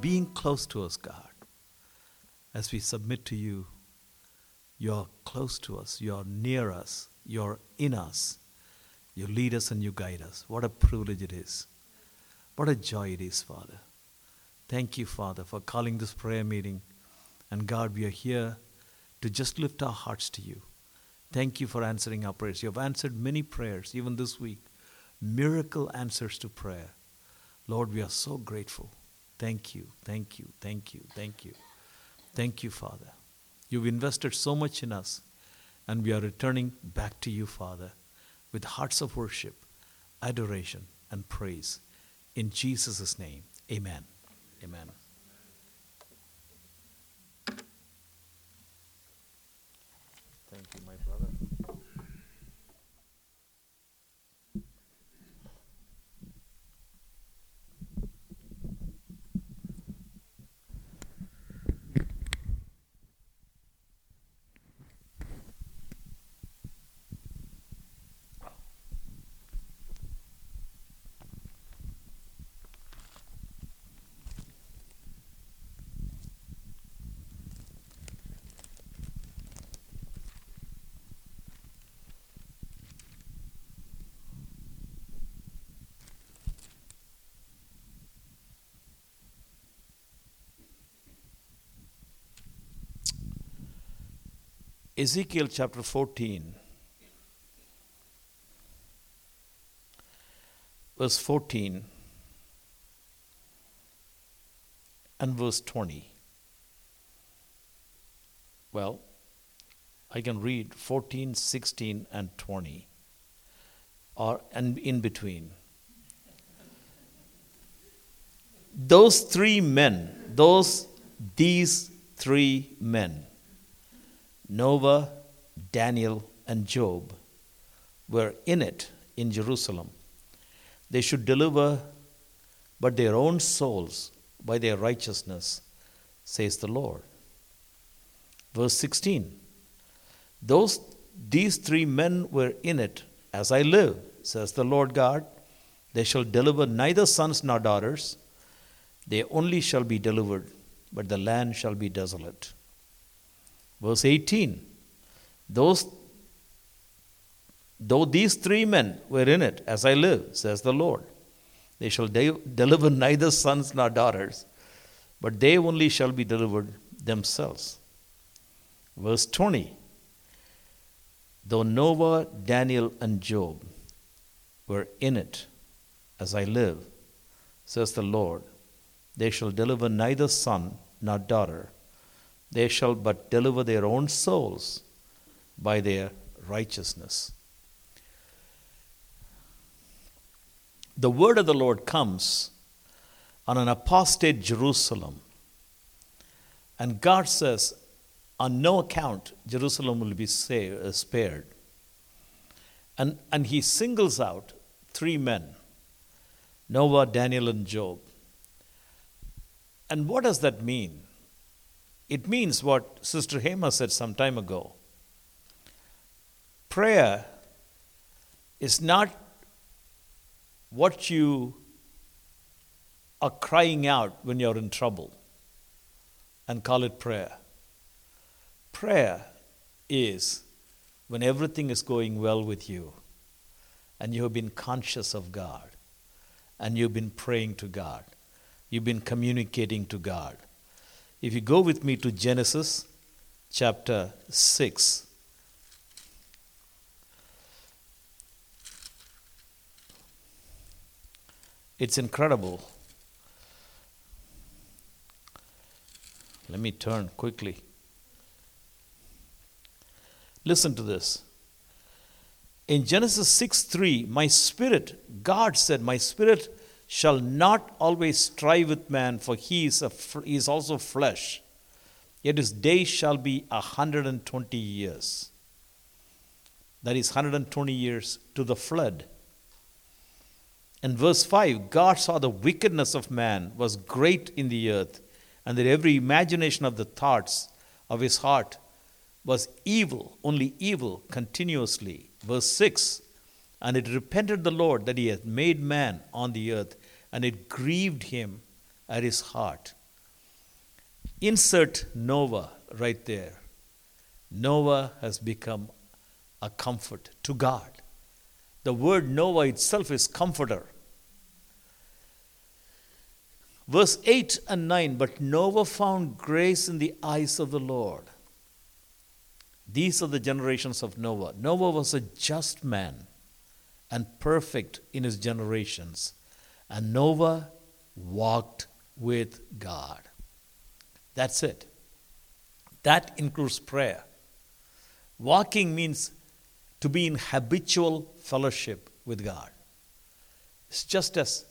being close to us, God. As we submit to you, you're close to us, you're near us, you're in us. You lead us and you guide us. What a privilege it is. What a joy it is, Father. Thank you, Father, for calling this prayer meeting. And God, we are here to just lift our hearts to you. Thank you for answering our prayers. You have answered many prayers, even this week. Miracle answers to prayer. Lord, we are so grateful. Thank you, thank you, thank you, thank you. Thank you, Father. You've invested so much in us, and we are returning back to you, Father, with hearts of worship, adoration, and praise. In Jesus' name, amen. Amen. Thank you, my Ezekiel chapter 14, verse 14 and verse 20. Well, I can read 14, 16, and 20, or and in between. Those three men, those, these three men, Noah, Daniel, and Job were in it in Jerusalem. They should deliver but their own souls by their righteousness, says the Lord. Verse 16 Those these three men were in it as I live, says the Lord God. They shall deliver neither sons nor daughters, they only shall be delivered, but the land shall be desolate. Verse 18 Those, though these three men were in it, as I live, says the Lord, they shall de- deliver neither sons nor daughters, but they only shall be delivered themselves. Verse 20 Though Noah, Daniel, and Job were in it, as I live, says the Lord, they shall deliver neither son nor daughter they shall but deliver their own souls by their righteousness. The word of the Lord comes on an apostate Jerusalem. And God says, on no account Jerusalem will be uh, spared. And, and he singles out three men Noah, Daniel, and Job. And what does that mean? It means what Sister Hema said some time ago. Prayer is not what you are crying out when you're in trouble and call it prayer. Prayer is when everything is going well with you and you have been conscious of God and you've been praying to God, you've been communicating to God if you go with me to Genesis chapter 6, it's incredible. Let me turn quickly. Listen to this. In Genesis 6 3, my spirit, God said, My spirit shall not always strive with man, for he is, a, he is also flesh. Yet his days shall be a 120 years. That is 120 years to the flood. In verse 5, God saw the wickedness of man was great in the earth, and that every imagination of the thoughts of his heart was evil, only evil continuously. Verse 6 and it repented the Lord that he had made man on the earth, and it grieved him at his heart. Insert Noah right there. Noah has become a comfort to God. The word Noah itself is comforter. Verse 8 and 9 But Noah found grace in the eyes of the Lord. These are the generations of Noah. Noah was a just man and perfect in his generations. And Noah walked with God. That's it. That includes prayer. Walking means to be in habitual fellowship with God. It's just as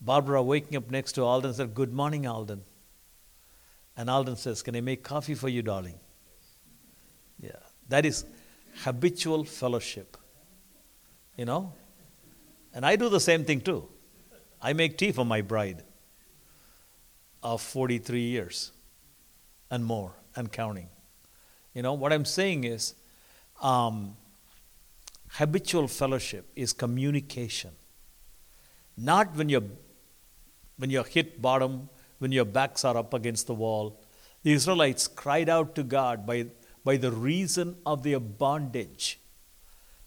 Barbara waking up next to Alden said, Good morning, Alden. And Alden says, Can I make coffee for you, darling? Yeah. That is habitual fellowship. You know? And I do the same thing too. I make tea for my bride of 43 years and more and counting. You know, what I'm saying is um, habitual fellowship is communication. Not when you're, when you're hit bottom, when your backs are up against the wall. The Israelites cried out to God by, by the reason of their bondage.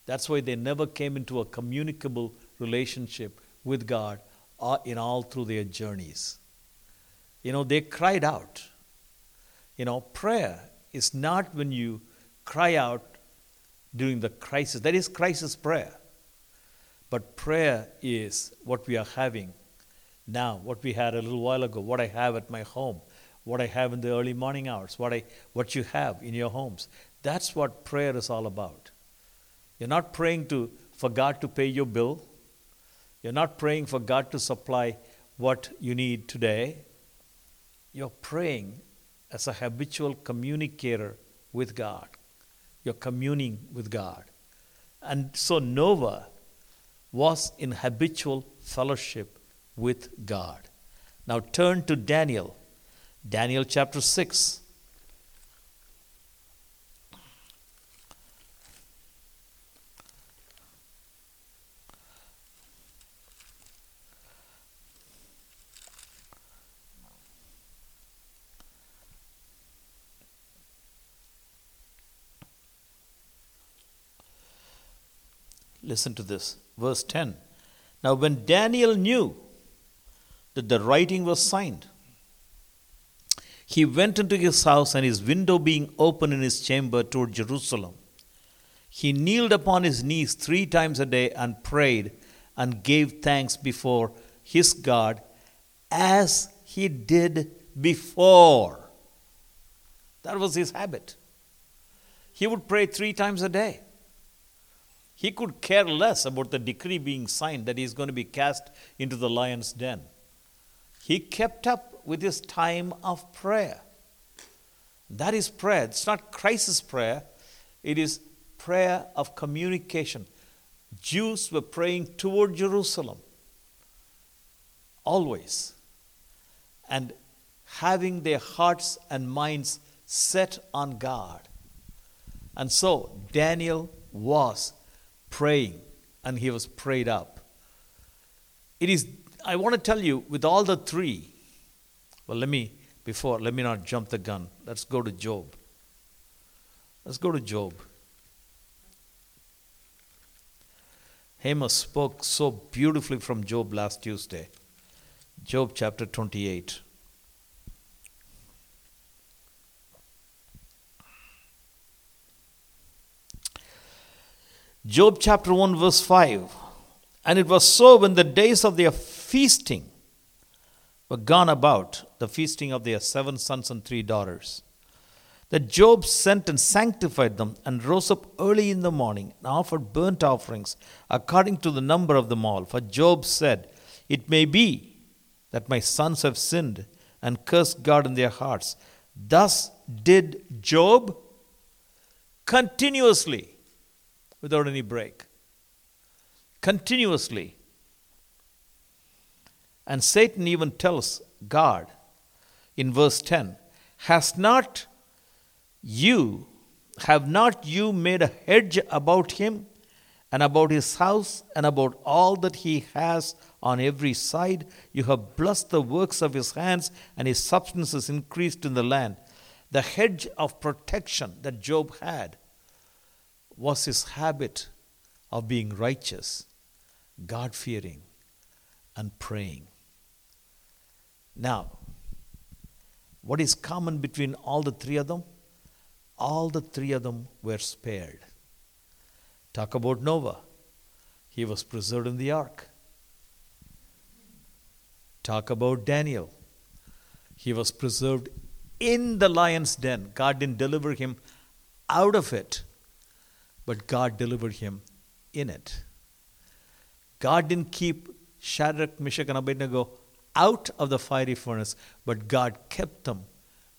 That's why they never came into a communicable relationship with God uh, in all through their journeys. You know, they cried out. You know, prayer is not when you cry out during the crisis. That is crisis prayer. But prayer is what we are having now, what we had a little while ago, what I have at my home, what I have in the early morning hours, what, I, what you have in your homes. That's what prayer is all about. You're not praying to, for God to pay your bill. You're not praying for God to supply what you need today. You're praying as a habitual communicator with God. You're communing with God. And so Noah was in habitual fellowship with God. Now turn to Daniel. Daniel chapter 6. Listen to this. Verse 10. Now, when Daniel knew that the writing was signed, he went into his house, and his window being open in his chamber toward Jerusalem, he kneeled upon his knees three times a day and prayed and gave thanks before his God as he did before. That was his habit. He would pray three times a day. He could care less about the decree being signed that he is going to be cast into the lion's den. He kept up with his time of prayer. That is prayer. It's not crisis prayer, it is prayer of communication. Jews were praying toward Jerusalem always and having their hearts and minds set on God. And so Daniel was praying, and he was prayed up. It is, I want to tell you, with all the three, well, let me, before, let me not jump the gun. Let's go to Job. Let's go to Job. Amos spoke so beautifully from Job last Tuesday. Job chapter 28. Job chapter 1, verse 5. And it was so when the days of their feasting were gone about, the feasting of their seven sons and three daughters, that Job sent and sanctified them and rose up early in the morning and offered burnt offerings according to the number of them all. For Job said, It may be that my sons have sinned and cursed God in their hearts. Thus did Job continuously without any break. Continuously. And Satan even tells God in verse 10 Has not you, have not you made a hedge about him and about his house and about all that he has on every side. You have blessed the works of his hands, and his substance is increased in the land. The hedge of protection that Job had was his habit of being righteous, God fearing, and praying. Now, what is common between all the three of them? All the three of them were spared. Talk about Noah. He was preserved in the ark. Talk about Daniel. He was preserved in the lion's den. God didn't deliver him out of it, but God delivered him in it. God didn't keep Shadrach, Meshach, and Abednego out of the fiery furnace, but God kept them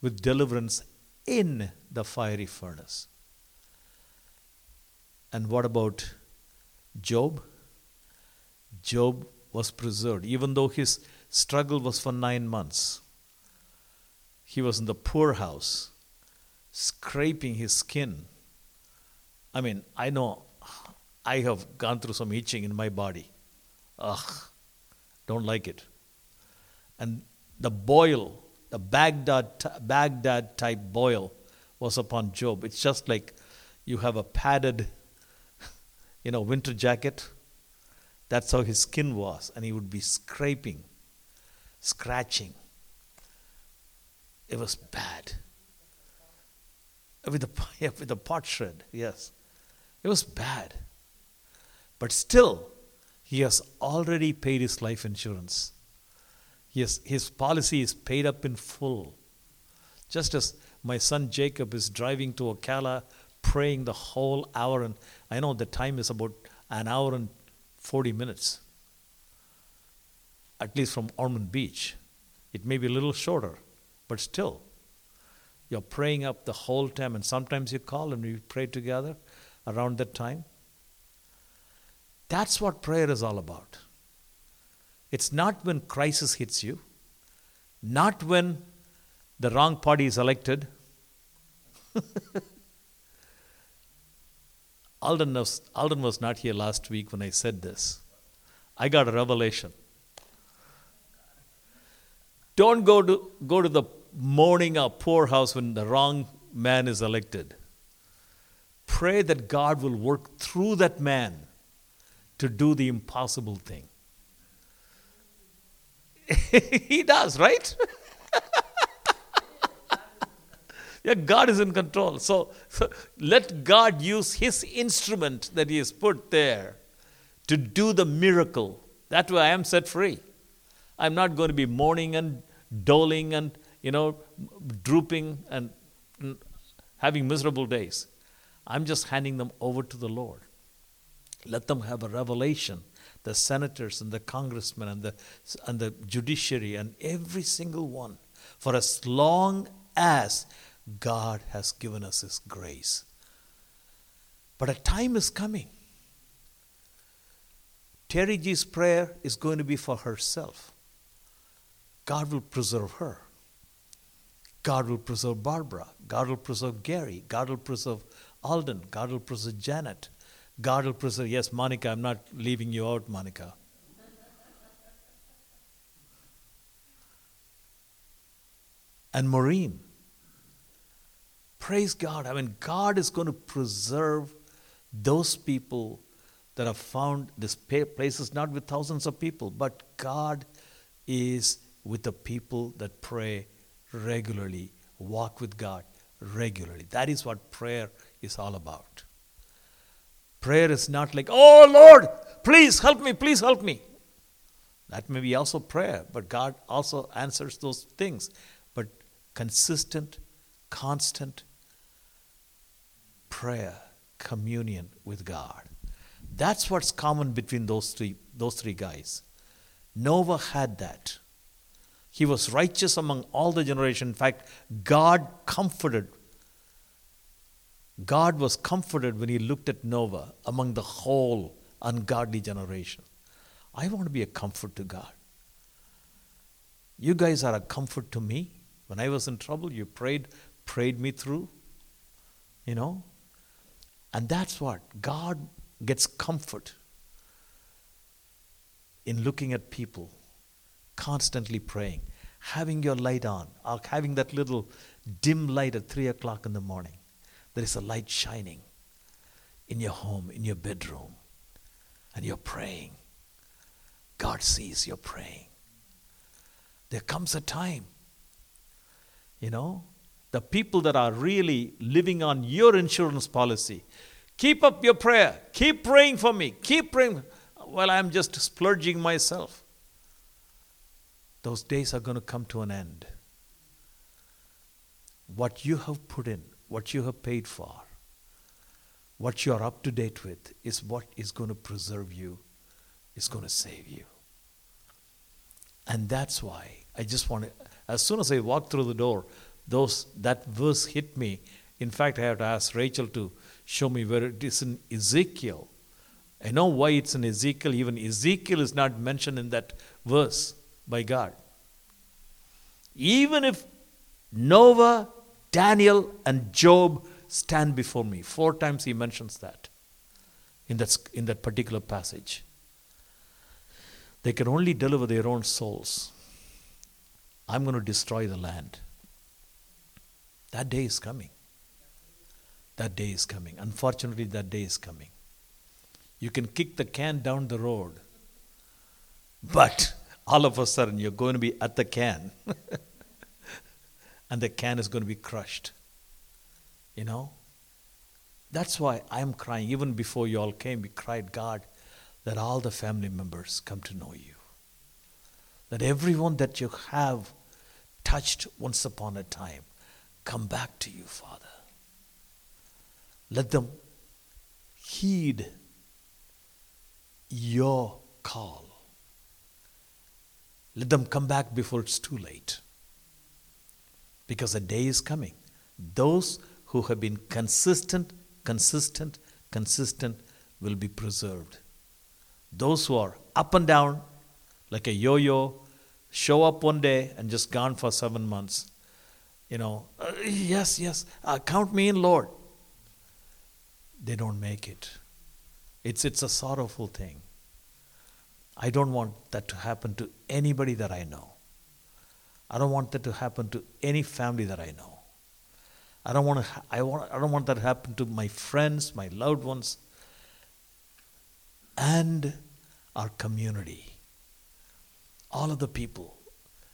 with deliverance in the fiery furnace. And what about Job? Job was preserved, even though his struggle was for nine months. He was in the poorhouse, scraping his skin. I mean, I know I have gone through some itching in my body. Ugh, don't like it. And the boil, the Baghdad, Baghdad type boil, was upon Job. It's just like you have a padded, you know, winter jacket. That's how his skin was, and he would be scraping, scratching. It was bad. With yeah, with the potsherd, yes. It was bad. But still, he has already paid his life insurance. Yes, his policy is paid up in full. Just as my son Jacob is driving to Ocala, praying the whole hour, and I know the time is about an hour and 40 minutes, at least from Ormond Beach. It may be a little shorter, but still, you're praying up the whole time, and sometimes you call and we pray together around that time. That's what prayer is all about. It's not when crisis hits you, not when the wrong party is elected. Alden was, Alden was not here last week when I said this. I got a revelation. Don't go to, go to the mourning or poorhouse when the wrong man is elected. Pray that God will work through that man to do the impossible thing. he does, right? yeah, God is in control. So, so, let God use His instrument that He has put there to do the miracle. That way I am set free. I'm not going to be mourning and doling and, you know, drooping and having miserable days. I'm just handing them over to the Lord. Let them have a revelation. The senators and the congressmen and the, and the judiciary and every single one. For as long as God has given us His grace. But a time is coming. Terry G's prayer is going to be for herself. God will preserve her. God will preserve Barbara. God will preserve Gary. God will preserve Alden. God will preserve Janet. God will preserve. Yes, Monica, I'm not leaving you out, Monica. and Maureen. Praise God. I mean, God is going to preserve those people that have found this place is not with thousands of people, but God is with the people that pray regularly, walk with God regularly. That is what prayer is all about. Prayer is not like, oh Lord, please help me, please help me. That may be also prayer, but God also answers those things. But consistent, constant prayer, communion with God. That's what's common between those three, those three guys. Noah had that. He was righteous among all the generation. In fact, God comforted God was comforted when he looked at Noah among the whole ungodly generation. I want to be a comfort to God. You guys are a comfort to me. When I was in trouble, you prayed, prayed me through. You know? And that's what God gets comfort in looking at people, constantly praying, having your light on, or having that little dim light at 3 o'clock in the morning. There is a light shining in your home, in your bedroom, and you're praying. God sees you're praying. There comes a time, you know, the people that are really living on your insurance policy, keep up your prayer. Keep praying for me. Keep praying. Well, I'm just splurging myself. Those days are going to come to an end. What you have put in, what you have paid for, what you are up to date with is what is going to preserve you, is going to save you. And that's why I just want to, as soon as I walked through the door, those that verse hit me. In fact, I have to ask Rachel to show me where it is in Ezekiel. I know why it's in Ezekiel. Even Ezekiel is not mentioned in that verse by God. Even if Noah, Daniel, and Job stand before me, four times he mentions that in that, in that particular passage. They can only deliver their own souls. I'm going to destroy the land. That day is coming. That day is coming. Unfortunately, that day is coming. You can kick the can down the road, but all of a sudden you're going to be at the can, and the can is going to be crushed. You know? That's why I'm crying. Even before you all came, we cried, God, that all the family members come to know you. That everyone that you have touched once upon a time come back to you, Father. Let them heed your call. Let them come back before it's too late. Because a day is coming. Those who have been consistent, consistent, consistent will be preserved. Those who are up and down, like a yo yo, show up one day and just gone for seven months, you know, uh, yes, yes, uh, count me in, Lord. They don't make it. It's, it's a sorrowful thing. I don't want that to happen to anybody that I know. I don't want that to happen to any family that I know. I don't want to, I, want, I don't want that to happen to my friends, my loved ones, and our community. All of the people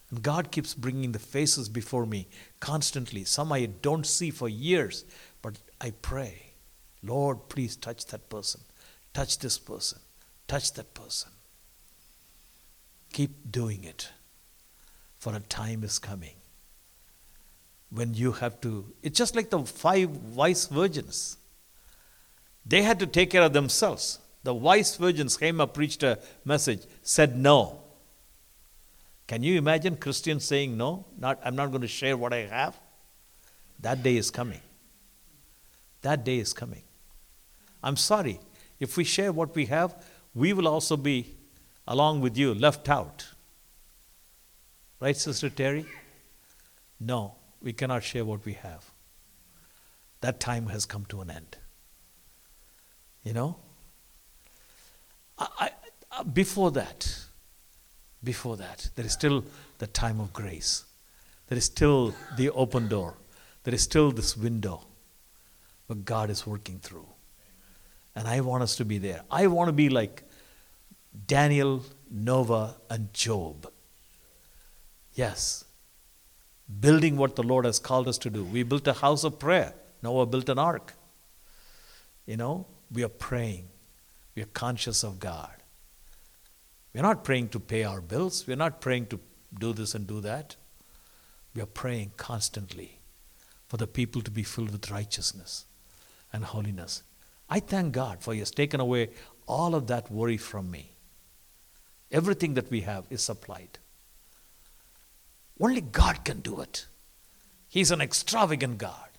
and God keeps bringing the faces before me constantly. Some I don't see for years, but I pray, Lord, please touch that person, touch this person, touch that person. Keep doing it, for a time is coming when you have to. It's just like the five wise virgins. They had to take care of themselves. The wise virgins came up, preached a message, said no. Can you imagine Christians saying, No, not, I'm not going to share what I have? That day is coming. That day is coming. I'm sorry. If we share what we have, we will also be, along with you, left out. Right, Sister Terry? No, we cannot share what we have. That time has come to an end. You know? I, I, uh, before that, before that. There is still the time of grace. There is still the open door. There is still this window where God is working through. And I want us to be there. I want to be like Daniel, Noah, and Job. Yes. Building what the Lord has called us to do. We built a house of prayer. Noah built an ark. You know, we are praying. We are conscious of God. We're not praying to pay our bills. We're not praying to do this and do that. We are praying constantly for the people to be filled with righteousness and holiness. I thank God for He has taken away all of that worry from me. Everything that we have is supplied. Only God can do it. He's an extravagant God.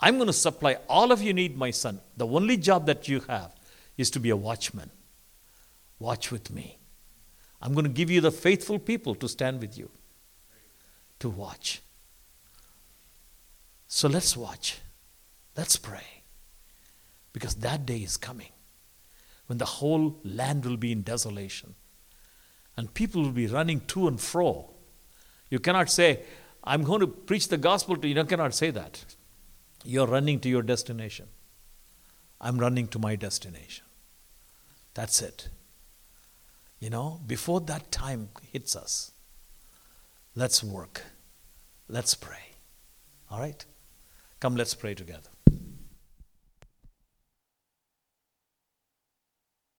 I'm going to supply all of you need, my son. The only job that you have is to be a watchman. Watch with me. I'm going to give you the faithful people to stand with you, to watch. So let's watch. Let's pray. Because that day is coming when the whole land will be in desolation. And people will be running to and fro. You cannot say, I'm going to preach the gospel to you. You cannot say that. You're running to your destination. I'm running to my destination. That's it. You know, before that time hits us, let's work. Let's pray. All right? Come, let's pray together.